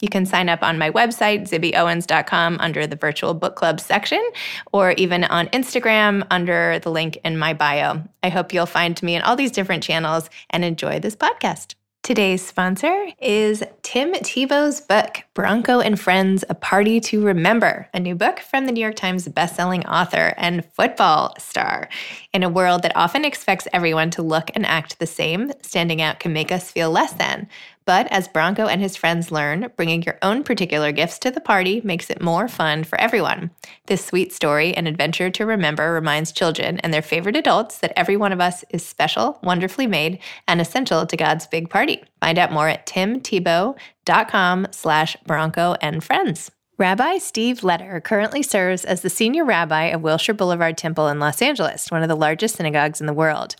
You can sign up on my website, zibbyowens.com, under the virtual book club section, or even on Instagram under the link in my bio. I hope you'll find me in all these different channels and enjoy this podcast. Today's sponsor is Tim Tebow's book, Bronco and Friends A Party to Remember, a new book from the New York Times bestselling author and football star. In a world that often expects everyone to look and act the same, standing out can make us feel less than. But as Bronco and his friends learn, bringing your own particular gifts to the party makes it more fun for everyone. This sweet story and adventure to remember reminds children and their favorite adults that every one of us is special, wonderfully made, and essential to God's big party. Find out more at timtebow.com slash Bronco and friends. Rabbi Steve Leder currently serves as the senior rabbi of Wilshire Boulevard Temple in Los Angeles, one of the largest synagogues in the world.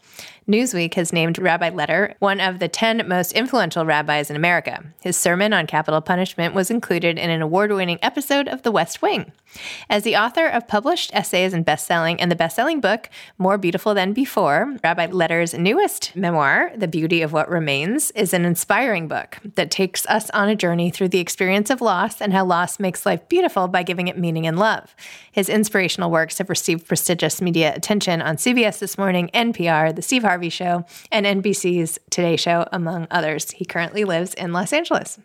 Newsweek has named Rabbi Leder one of the 10 most influential rabbis in America. His sermon on capital punishment was included in an award winning episode of The West Wing. As the author of published essays and bestselling and the bestselling book More Beautiful Than Before, Rabbi Leder's newest memoir, The Beauty of What Remains, is an inspiring book that takes us on a journey through the experience of loss and how loss makes life beautiful by giving it meaning and love. His inspirational works have received prestigious media attention on CBS This Morning, NPR, The Steve Harvey Show, and NBC's Today Show, among others. He currently lives in Los Angeles.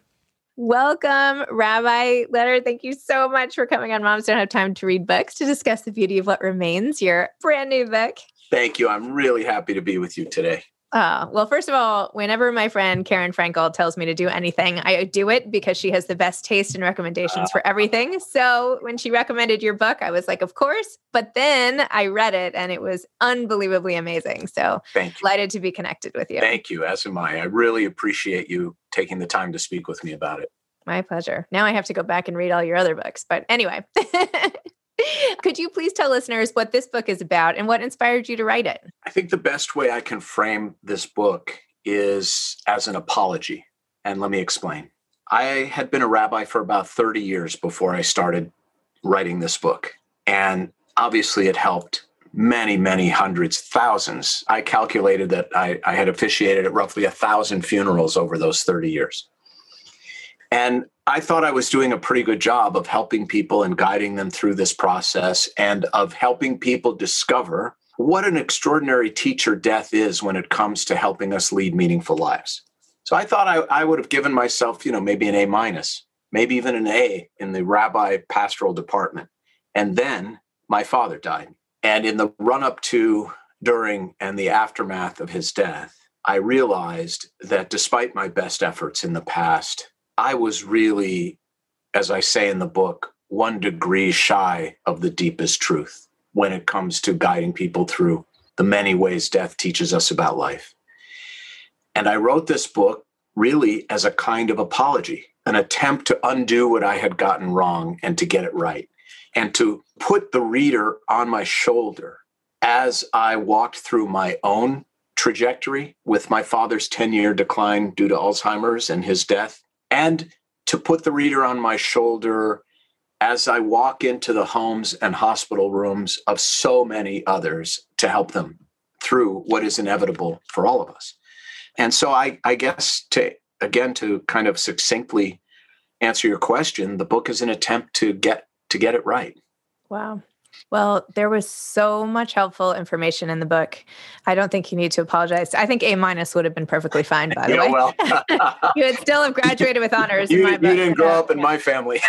Welcome, Rabbi Leder. Thank you so much for coming on Moms Don't Have Time to Read Books to discuss the beauty of what remains, your brand new book. Thank you. I'm really happy to be with you today. Uh, well, first of all, whenever my friend Karen Frankel tells me to do anything, I do it because she has the best taste and recommendations uh, for everything. So when she recommended your book, I was like, of course. But then I read it and it was unbelievably amazing. So Thank you. delighted to be connected with you. Thank you, as am I. I really appreciate you taking the time to speak with me about it. My pleasure. Now I have to go back and read all your other books. But anyway. Could you please tell listeners what this book is about and what inspired you to write it? I think the best way I can frame this book is as an apology. And let me explain. I had been a rabbi for about 30 years before I started writing this book. And obviously, it helped many, many hundreds, thousands. I calculated that I, I had officiated at roughly a thousand funerals over those 30 years. And I thought I was doing a pretty good job of helping people and guiding them through this process and of helping people discover what an extraordinary teacher death is when it comes to helping us lead meaningful lives. So I thought I, I would have given myself, you know, maybe an A minus, maybe even an A in the rabbi pastoral department. And then my father died. And in the run up to, during, and the aftermath of his death, I realized that despite my best efforts in the past, I was really, as I say in the book, one degree shy of the deepest truth when it comes to guiding people through the many ways death teaches us about life. And I wrote this book really as a kind of apology, an attempt to undo what I had gotten wrong and to get it right, and to put the reader on my shoulder as I walked through my own trajectory with my father's 10 year decline due to Alzheimer's and his death, and to put the reader on my shoulder as I walk into the homes and hospital rooms of so many others to help them through what is inevitable for all of us. And so I, I guess to again to kind of succinctly answer your question, the book is an attempt to get to get it right. Wow. Well, there was so much helpful information in the book. I don't think you need to apologize. I think A minus would have been perfectly fine, by the yeah, way. Well, you would still have graduated with honors. you, in my you didn't grow up in my family.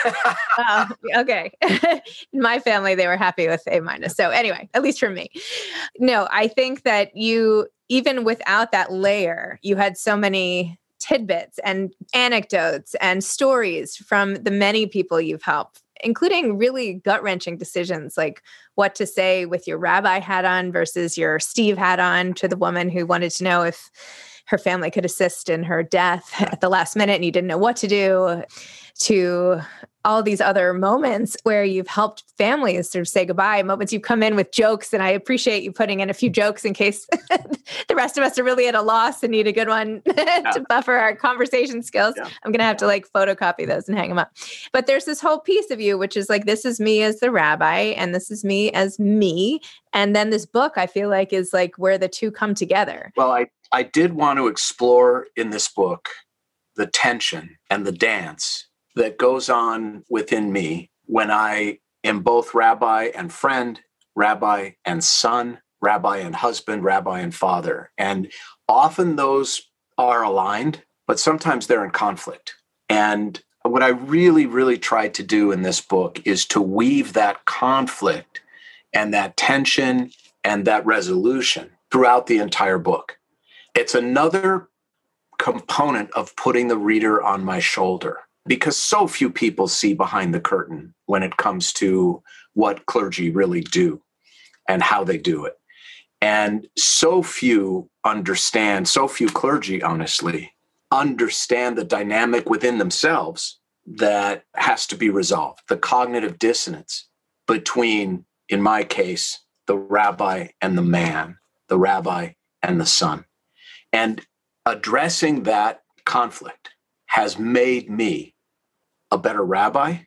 Oh, okay. in my family, they were happy with A minus. So anyway, at least for me. No, I think that you, even without that layer, you had so many tidbits and anecdotes and stories from the many people you've helped, including really gut wrenching decisions like what to say with your rabbi hat on versus your Steve hat on to the woman who wanted to know if her family could assist in her death at the last minute and you didn't know what to do to all these other moments where you've helped families sort of say goodbye, moments you've come in with jokes. And I appreciate you putting in a few jokes in case the rest of us are really at a loss and need a good one to buffer our conversation skills. Yeah. I'm going to have to like photocopy those and hang them up. But there's this whole piece of you, which is like, this is me as the rabbi, and this is me as me. And then this book, I feel like, is like where the two come together. Well, I, I did want to explore in this book the tension and the dance that goes on within me when I am both rabbi and friend, rabbi and son, rabbi and husband, rabbi and father. And often those are aligned, but sometimes they're in conflict. And what I really, really tried to do in this book is to weave that conflict and that tension and that resolution throughout the entire book. It's another component of putting the reader on my shoulder because so few people see behind the curtain when it comes to what clergy really do and how they do it. And so few understand, so few clergy, honestly, understand the dynamic within themselves that has to be resolved the cognitive dissonance between, in my case, the rabbi and the man, the rabbi and the son. And addressing that conflict has made me a better rabbi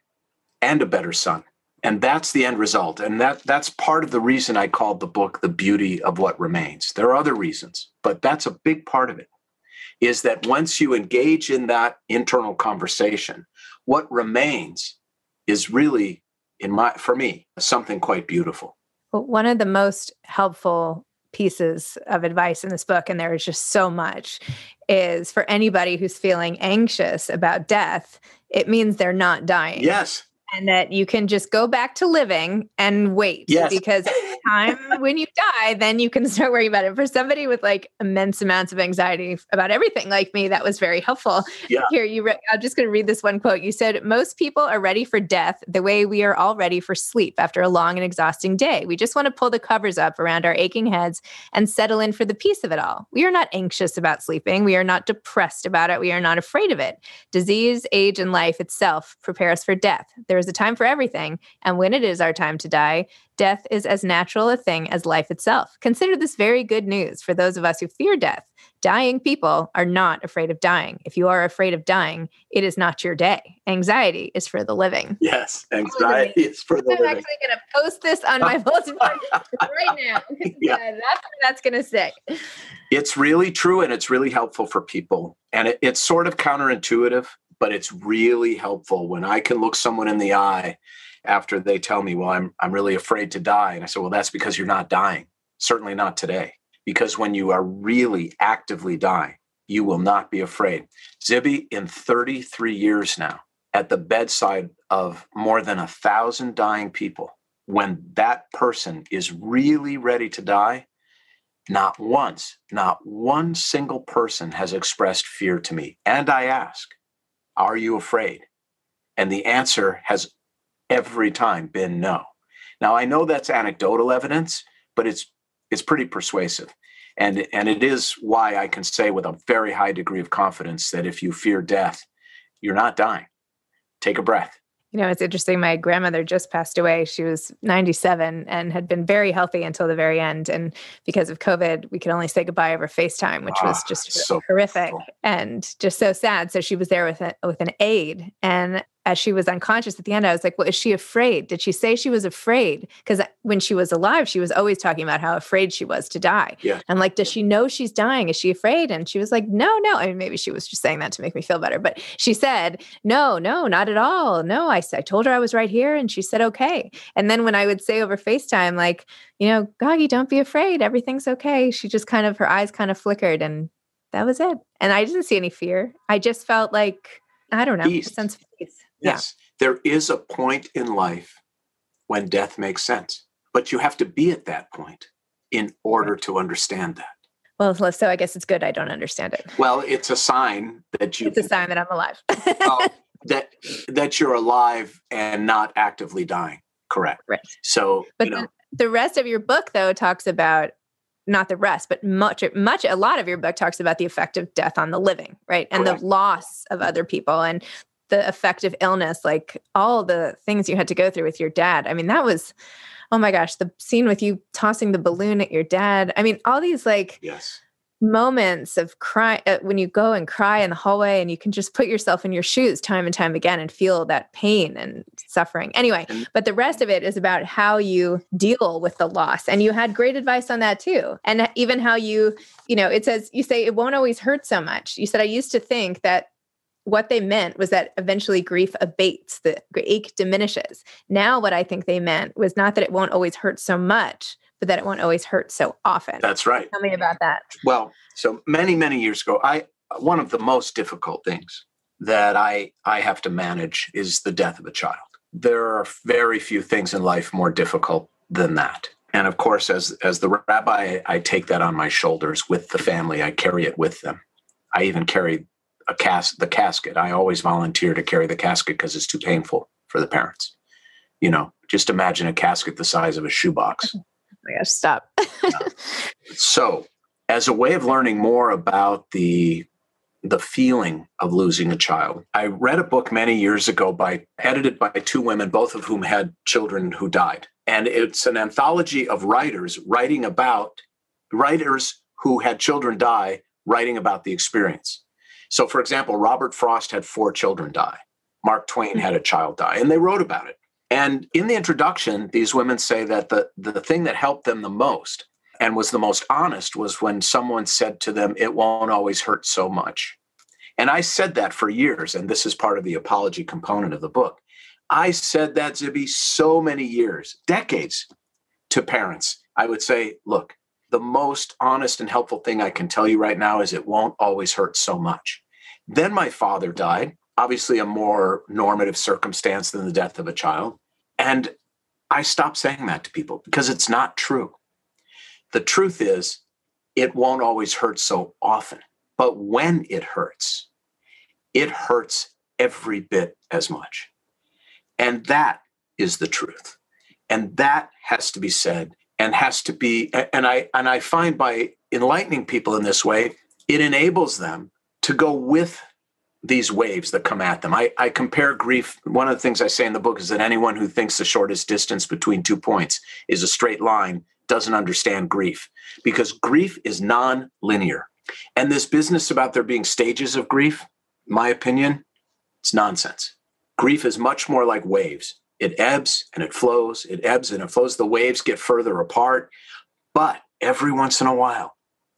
and a better son. And that's the end result. And that that's part of the reason I called the book The Beauty of What Remains. There are other reasons, but that's a big part of it. Is that once you engage in that internal conversation, what remains is really in my for me something quite beautiful. Well, one of the most helpful pieces of advice in this book, and there is just so much, is for anybody who's feeling anxious about death, it means they're not dying. Yes. And that you can just go back to living and wait. Yes. Because time when you die, then you can start worrying about it. For somebody with like immense amounts of anxiety about everything like me, that was very helpful. Yeah. Here, you re- I'm just going to read this one quote. You said, Most people are ready for death the way we are all ready for sleep after a long and exhausting day. We just want to pull the covers up around our aching heads and settle in for the peace of it all. We are not anxious about sleeping. We are not depressed about it. We are not afraid of it. Disease, age, and life itself prepare us for death. There is a time for everything. And when it is our time to die, death is as natural a thing as life itself. Consider this very good news for those of us who fear death. Dying people are not afraid of dying. If you are afraid of dying, it is not your day. Anxiety is for the living. Yes. Anxiety is for the living. I'm actually going to post this on my bulletin board right now. Yeah. That's that's going to stick. It's really true and it's really helpful for people. And it, it's sort of counterintuitive, but it's really helpful when I can look someone in the eye after they tell me, Well, I'm, I'm really afraid to die. And I say, Well, that's because you're not dying. Certainly not today. Because when you are really actively dying, you will not be afraid. Zibby, in 33 years now, at the bedside of more than a thousand dying people, when that person is really ready to die, not once, not one single person has expressed fear to me. And I ask, Are you afraid? And the answer has every time been no. Now I know that's anecdotal evidence, but it's it's pretty persuasive. And, and it is why I can say with a very high degree of confidence that if you fear death, you're not dying. Take a breath. You know, it's interesting. My grandmother just passed away. She was 97 and had been very healthy until the very end. And because of COVID, we could only say goodbye over FaceTime, which was ah, just so horrific and just so sad. So she was there with a, with an aide, and as she was unconscious at the end, I was like, well, is she afraid? Did she say she was afraid? Because uh, when she was alive, she was always talking about how afraid she was to die. Yeah. And like, does she know she's dying? Is she afraid? And she was like, no, no. I mean, maybe she was just saying that to make me feel better. But she said, no, no, not at all. No, I, I told her I was right here. And she said, okay. And then when I would say over FaceTime, like, you know, Goggy, don't be afraid. Everything's okay. She just kind of, her eyes kind of flickered and that was it. And I didn't see any fear. I just felt like, I don't know, sense of peace. Yes. Yeah. There is a point in life when death makes sense, but you have to be at that point in order to understand that. Well, so I guess it's good I don't understand it. Well, it's a sign that you It's a sign that I'm alive. well, that that you're alive and not actively dying. Correct. Right. So, but you know, the, the rest of your book though talks about not the rest, but much, much, a lot of your book talks about the effect of death on the living, right? And Correct. the loss of other people and the effect of illness, like all the things you had to go through with your dad. I mean, that was, oh my gosh, the scene with you tossing the balloon at your dad. I mean, all these like yes. moments of cry uh, when you go and cry in the hallway and you can just put yourself in your shoes time and time again and feel that pain and suffering. Anyway, but the rest of it is about how you deal with the loss. And you had great advice on that too. And even how you, you know, it says, you say it won't always hurt so much. You said, I used to think that what they meant was that eventually grief abates, the ache diminishes. Now, what I think they meant was not that it won't always hurt so much, but that it won't always hurt so often. That's right. Tell me about that. Well, so many, many years ago, I one of the most difficult things that I I have to manage is the death of a child. There are very few things in life more difficult than that. And of course, as as the rabbi, I take that on my shoulders with the family. I carry it with them. I even carry a cas the casket. I always volunteer to carry the casket because it's too painful for the parents. You know, just imagine a casket the size of a shoebox. Oh my gosh, stop. so, as a way of learning more about the the feeling of losing a child. I read a book many years ago by edited by two women, both of whom had children who died. And it's an anthology of writers writing about writers who had children die, writing about the experience. So, for example, Robert Frost had four children die. Mark Twain had mm-hmm. a child die, and they wrote about it. And in the introduction, these women say that the, the thing that helped them the most and was the most honest was when someone said to them, It won't always hurt so much. And I said that for years, and this is part of the apology component of the book. I said that, Zibby, so many years, decades to parents. I would say, Look, the most honest and helpful thing I can tell you right now is it won't always hurt so much. Then my father died, obviously a more normative circumstance than the death of a child. And I stopped saying that to people because it's not true. The truth is, it won't always hurt so often. But when it hurts, it hurts every bit as much. And that is the truth. And that has to be said and has to be and i and i find by enlightening people in this way it enables them to go with these waves that come at them. I, I compare grief one of the things i say in the book is that anyone who thinks the shortest distance between two points is a straight line doesn't understand grief because grief is non-linear. And this business about there being stages of grief my opinion it's nonsense. Grief is much more like waves it ebbs and it flows, it ebbs and it flows. The waves get further apart. But every once in a while,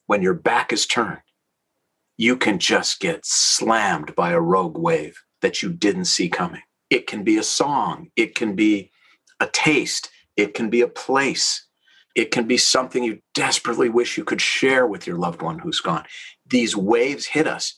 when your back is turned, you can just get slammed by a rogue wave that you didn't see coming. It can be a song, it can be a taste, it can be a place, it can be something you desperately wish you could share with your loved one who's gone. These waves hit us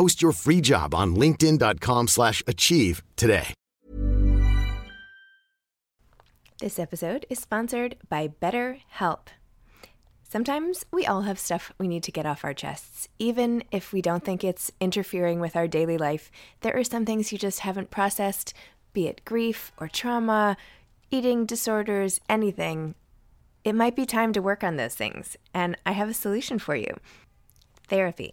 Post your free job on linkedin.com/achieve slash achieve today. This episode is sponsored by BetterHelp. Sometimes we all have stuff we need to get off our chests. Even if we don't think it's interfering with our daily life, there are some things you just haven't processed, be it grief or trauma, eating disorders, anything. It might be time to work on those things, and I have a solution for you therapy.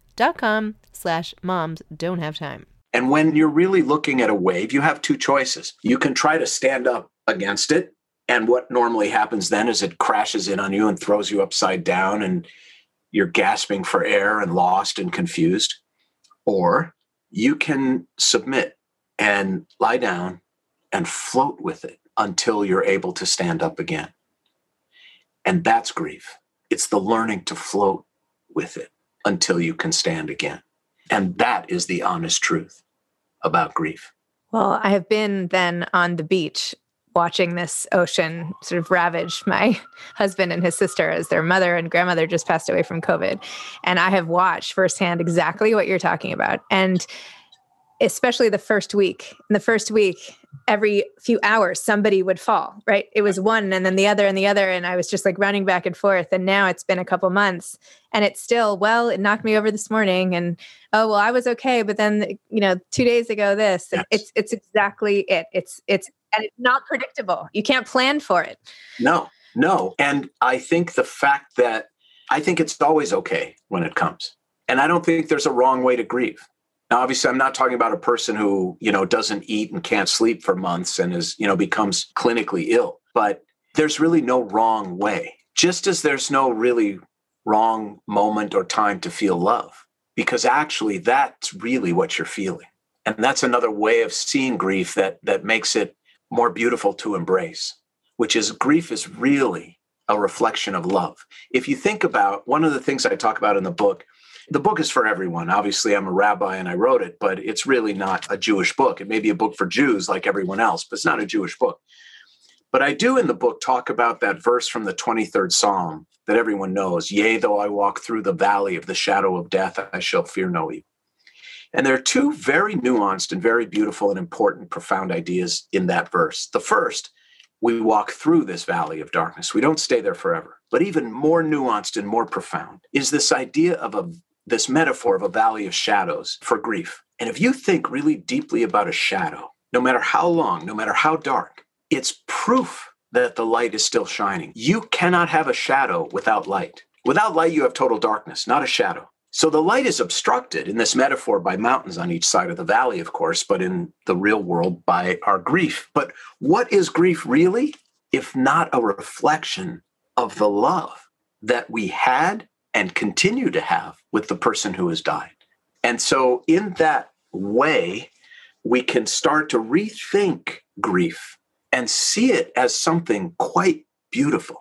com slash moms don't have time. And when you're really looking at a wave, you have two choices. You can try to stand up against it. And what normally happens then is it crashes in on you and throws you upside down, and you're gasping for air and lost and confused. Or you can submit and lie down and float with it until you're able to stand up again. And that's grief. It's the learning to float with it until you can stand again. And that is the honest truth about grief. Well, I have been then on the beach watching this ocean sort of ravage my husband and his sister as their mother and grandmother just passed away from COVID. And I have watched firsthand exactly what you're talking about. And especially the first week. In the first week, every few hours, somebody would fall, right? It was one and then the other and the other. And I was just like running back and forth. And now it's been a couple months and it's still, well, it knocked me over this morning. And oh, well, I was okay. But then, you know, two days ago, this, Yes. it's, it's exactly it. It's, it's, and it's not predictable. You can't plan for it. No, no. And I think the fact that I think it's always okay when it comes. And I don't think there's a wrong way to grieve. Now, obviously, I'm not talking about a person who, you know, doesn't eat and can't sleep for months and is, you know, becomes clinically ill. But there's really no wrong way. Just as there's no really wrong moment or time to feel love, because actually that's really what you're feeling. And that's another way of seeing grief that that makes it more beautiful to embrace, which is grief is really a reflection of love. If you think about one of the things I talk about in the book, the book is for everyone. Obviously, I'm a rabbi and I wrote it, but it's really not a Jewish book. It may be a book for Jews like everyone else, but it's not a Jewish book. But I do in the book talk about that verse from the 23rd Psalm that everyone knows Yea, though I walk through the valley of the shadow of death, I shall fear no evil. And there are two very nuanced and very beautiful and important, profound ideas in that verse. The first, we walk through this valley of darkness. We don't stay there forever. But even more nuanced and more profound is this idea of a this metaphor of a valley of shadows for grief. And if you think really deeply about a shadow, no matter how long, no matter how dark, it's proof that the light is still shining. You cannot have a shadow without light. Without light, you have total darkness, not a shadow. So the light is obstructed in this metaphor by mountains on each side of the valley, of course, but in the real world by our grief. But what is grief really, if not a reflection of the love that we had and continue to have with the person who has died? And so, in that way, we can start to rethink grief and see it as something quite beautiful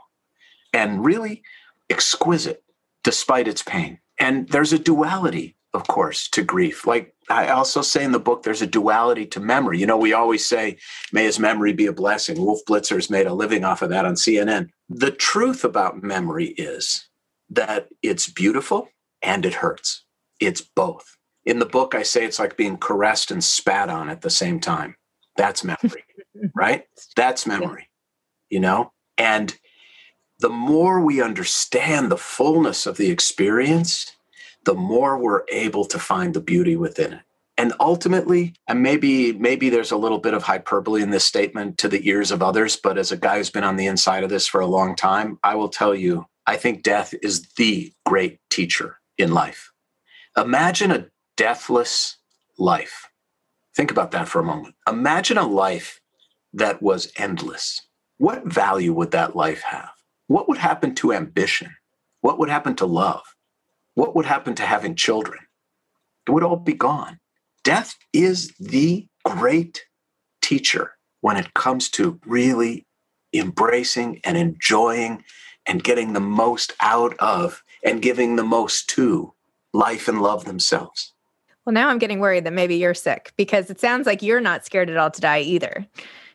and really exquisite despite its pain. And there's a duality, of course, to grief. Like I also say in the book, there's a duality to memory. You know, we always say, may his memory be a blessing. Wolf Blitzer's made a living off of that on CNN. The truth about memory is that it's beautiful and it hurts. It's both. In the book, I say it's like being caressed and spat on at the same time. That's memory, right? That's memory, you know? And the more we understand the fullness of the experience, the more we're able to find the beauty within it. And ultimately, and maybe maybe there's a little bit of hyperbole in this statement to the ears of others, but as a guy who's been on the inside of this for a long time, I will tell you, I think death is the great teacher in life. Imagine a deathless life. Think about that for a moment. Imagine a life that was endless. What value would that life have? What would happen to ambition? What would happen to love? What would happen to having children? It would all be gone. Death is the great teacher when it comes to really embracing and enjoying and getting the most out of and giving the most to life and love themselves. Well, now I'm getting worried that maybe you're sick because it sounds like you're not scared at all to die either.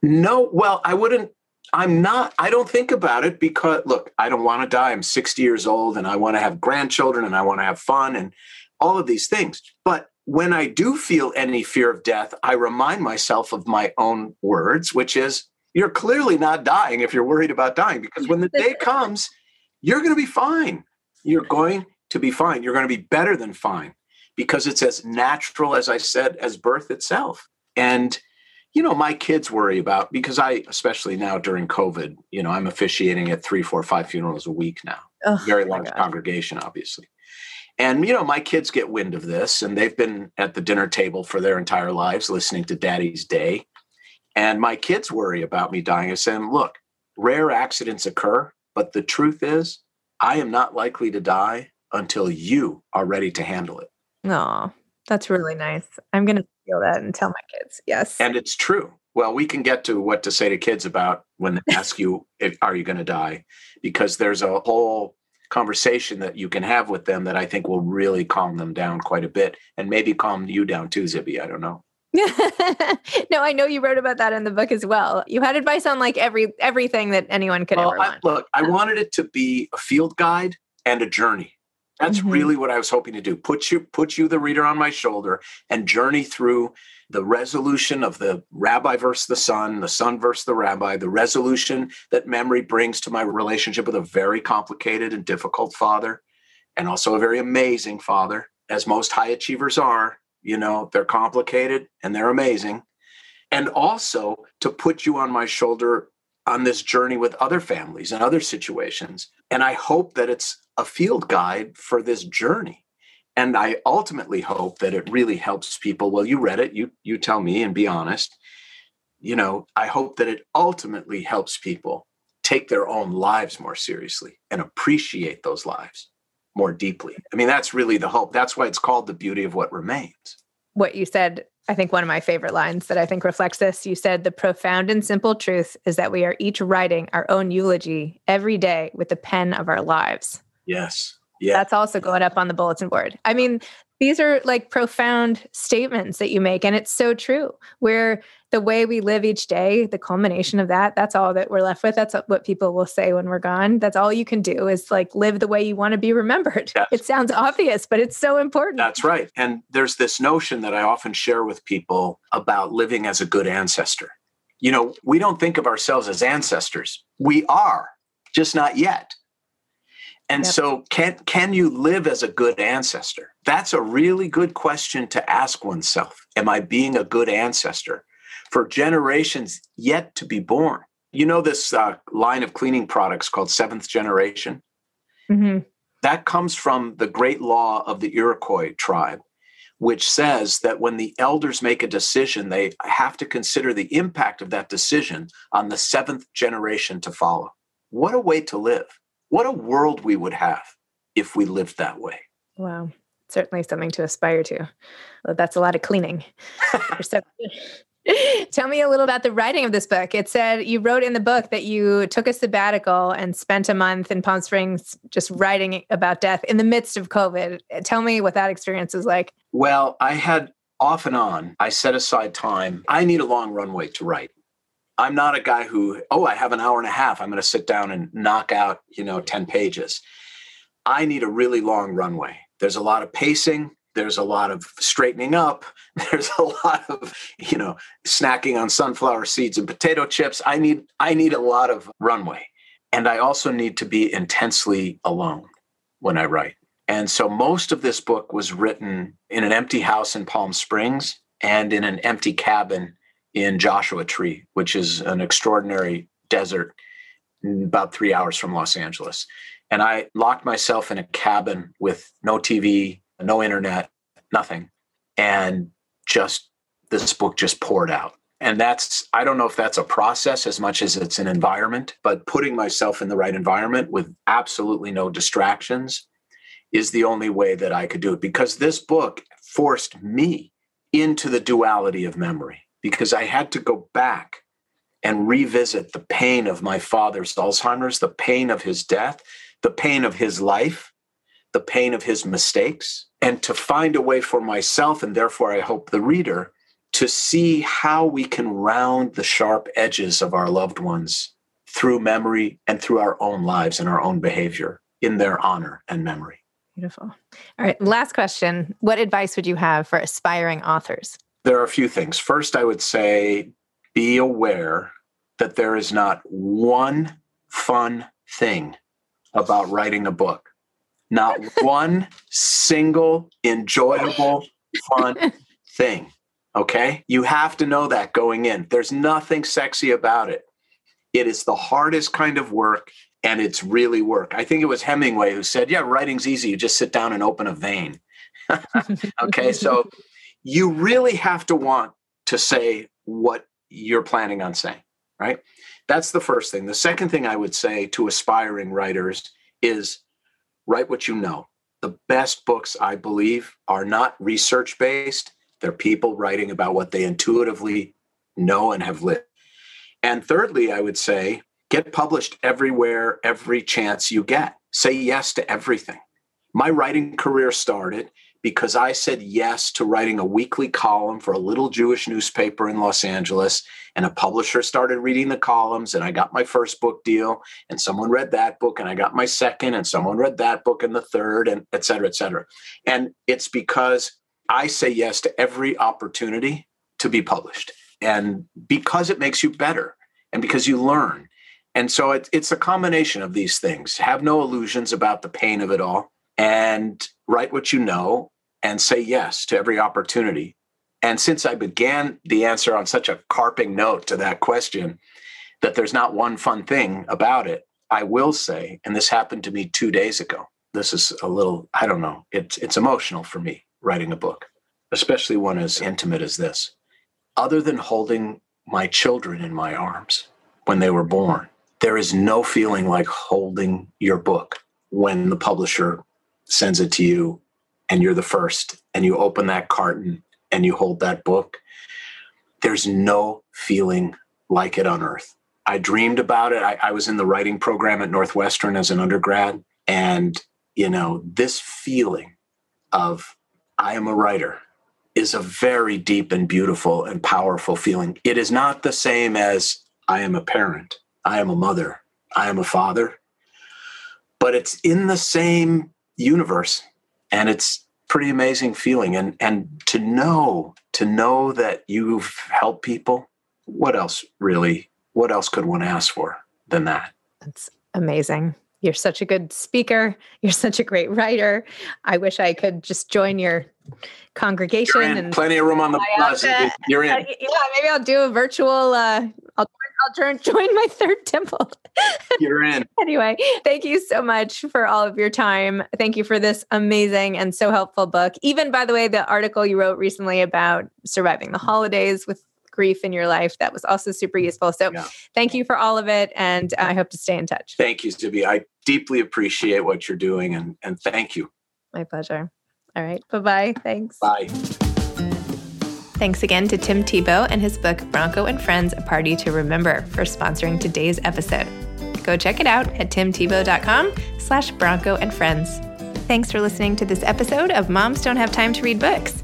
No, well, I wouldn't I'm not, I don't think about it because, look, I don't want to die. I'm 60 years old and I want to have grandchildren and I want to have fun and all of these things. But when I do feel any fear of death, I remind myself of my own words, which is, you're clearly not dying if you're worried about dying because when the day comes, you're going to be fine. You're going to be fine. You're going to be better than fine because it's as natural, as I said, as birth itself. And you know, my kids worry about because I, especially now during COVID, you know, I'm officiating at three, four, five funerals a week now. Oh, Very large congregation, obviously. And, you know, my kids get wind of this and they've been at the dinner table for their entire lives listening to Daddy's Day. And my kids worry about me dying and saying, look, rare accidents occur, but the truth is, I am not likely to die until you are ready to handle it. No, that's really nice. I'm going to feel that and tell my kids. Yes. And it's true. Well, we can get to what to say to kids about when they ask you, if, are you going to die? Because there's a whole conversation that you can have with them that I think will really calm them down quite a bit and maybe calm you down too, Zibby. I don't know. no, I know you wrote about that in the book as well. You had advice on like every everything that anyone could well, ever want. I, look, I wanted it to be a field guide and a journey. That's mm-hmm. really what I was hoping to do. Put you put you the reader on my shoulder and journey through the resolution of the rabbi versus the son, the son versus the rabbi, the resolution that memory brings to my relationship with a very complicated and difficult father and also a very amazing father as most high achievers are, you know, they're complicated and they're amazing. And also to put you on my shoulder on this journey with other families and other situations. And I hope that it's a field guide for this journey. And I ultimately hope that it really helps people. Well, you read it, you you tell me and be honest. You know, I hope that it ultimately helps people take their own lives more seriously and appreciate those lives more deeply. I mean, that's really the hope. That's why it's called the beauty of what remains. What you said I think one of my favorite lines that I think reflects this. You said, The profound and simple truth is that we are each writing our own eulogy every day with the pen of our lives. Yes. Yeah. That's also going up on the bulletin board. I mean, these are like profound statements that you make. And it's so true. Where the way we live each day, the culmination of that, that's all that we're left with. That's what people will say when we're gone. That's all you can do is like live the way you want to be remembered. That's, it sounds obvious, but it's so important. That's right. And there's this notion that I often share with people about living as a good ancestor. You know, we don't think of ourselves as ancestors. We are, just not yet. And yep. so can can you live as a good ancestor? That's a really good question to ask oneself. Am I being a good ancestor for generations yet to be born? You know this uh, line of cleaning products called Seventh Generation. Mm-hmm. That comes from the great law of the Iroquois tribe, which says that when the elders make a decision, they have to consider the impact of that decision on the seventh generation to follow. What a way to live. What a world we would have if we lived that way. Wow. Certainly something to aspire to. Well, that's a lot of cleaning. Tell me a little about the writing of this book. It said you wrote in the book that you took a sabbatical and spent a month in Palm Springs just writing about death in the midst of COVID. Tell me what that experience was like. Well, I had off and on, I set aside time. I need a long runway to write. I'm not a guy who, oh, I have an hour and a half. I'm going to sit down and knock out, you know, 10 pages. I need a really long runway. There's a lot of pacing there's a lot of straightening up. There's a lot of you know snacking on sunflower seeds and potato chips. I need i need a lot of runway. And i also need to be intensely alone when i write. And so most of this book was written in an empty house in palm springs and in an empty cabin in joshua tree which is an extraordinary desert about three hours from los angeles. And i locked myself in a cabin with no tv no internet, nothing. And just this book just poured out. And that's, I don't know if that's a process as much as it's an environment, but putting myself in the right environment with absolutely no distractions is the only way that I could do it because this book forced me into the duality of memory because I had to go back and revisit the pain of my father's Alzheimer's, the pain of his death, the pain of his life, the pain of his mistakes and to find a way for myself and therefore I hope the reader to see how we can round the sharp edges of our loved ones through memory and through our own lives and our own behavior in their honor and memory. Beautiful. All right, last question. What advice would you have for aspiring authors? There are a few things. First, I would say be aware that there is not one fun thing about writing a book. Not one single enjoyable, fun thing. Okay. You have to know that going in. There's nothing sexy about it. It is the hardest kind of work and it's really work. I think it was Hemingway who said, Yeah, writing's easy. You just sit down and open a vein. okay. So you really have to want to say what you're planning on saying, right? That's the first thing. The second thing I would say to aspiring writers is write what you know. The best books, I believe, are not research based. They're people writing about what they intuitively know and have lived. And thirdly, I would say get published everywhere, every chance you get. Say yes to everything. My writing career started because I said yes to writing a weekly column for a little Jewish newspaper in Los Angeles. And a publisher started reading the columns, and I got my first book deal. And someone read that book, and I got my second, and someone read that book and the third, and et cetera, et cetera. And it's because I say yes to every opportunity to be published. And because it makes you better and because you learn. And so it, it's a combination of these things. Have no illusions about the pain of it all and write what you know and say yes to every opportunity. And since I began the answer on such a carping note to that question, that there's not one fun thing about it, I will say, and this happened to me two days ago. This is a little, I don't know, it's, it's emotional for me writing a book, especially one as intimate as this. Other than holding my children in my arms when they were born, there is no feeling like holding your book when the publisher sends it to you and you're the first and you open that carton and you hold that book, there's no feeling like it on earth. I dreamed about it. I, I, was in the writing program at Northwestern as an undergrad. And, you know, this feeling of I am a writer is a very deep and beautiful and powerful feeling. It is not the same as I am a parent, I am a mother, I am a father, but it's in the same universe and it's pretty amazing feeling. And and to know to know that you've helped people what else really what else could one ask for than that? That's amazing. You're such a good speaker. You're such a great writer. I wish i could just join your congregation and plenty of room on the bus you're in. Yeah maybe i'll do a virtual uh i'll I'll join, join my third temple. You're in. anyway, thank you so much for all of your time. Thank you for this amazing and so helpful book. Even by the way, the article you wrote recently about surviving the holidays with grief in your life, that was also super mm, useful. So Yeah. thank you for all of it. And I hope to stay in touch. Thank you, Zibby. I deeply appreciate what you're doing and, and thank you. My pleasure. All right. Bye bye. Thanks. Bye. Thanks again to Tim Tebow and his book Bronco and Friends A Party to Remember for sponsoring today's episode. Go check it out at timtebow.com slash Bronco and Friends. Thanks for listening to this episode of Moms Don't Have Time to Read Books.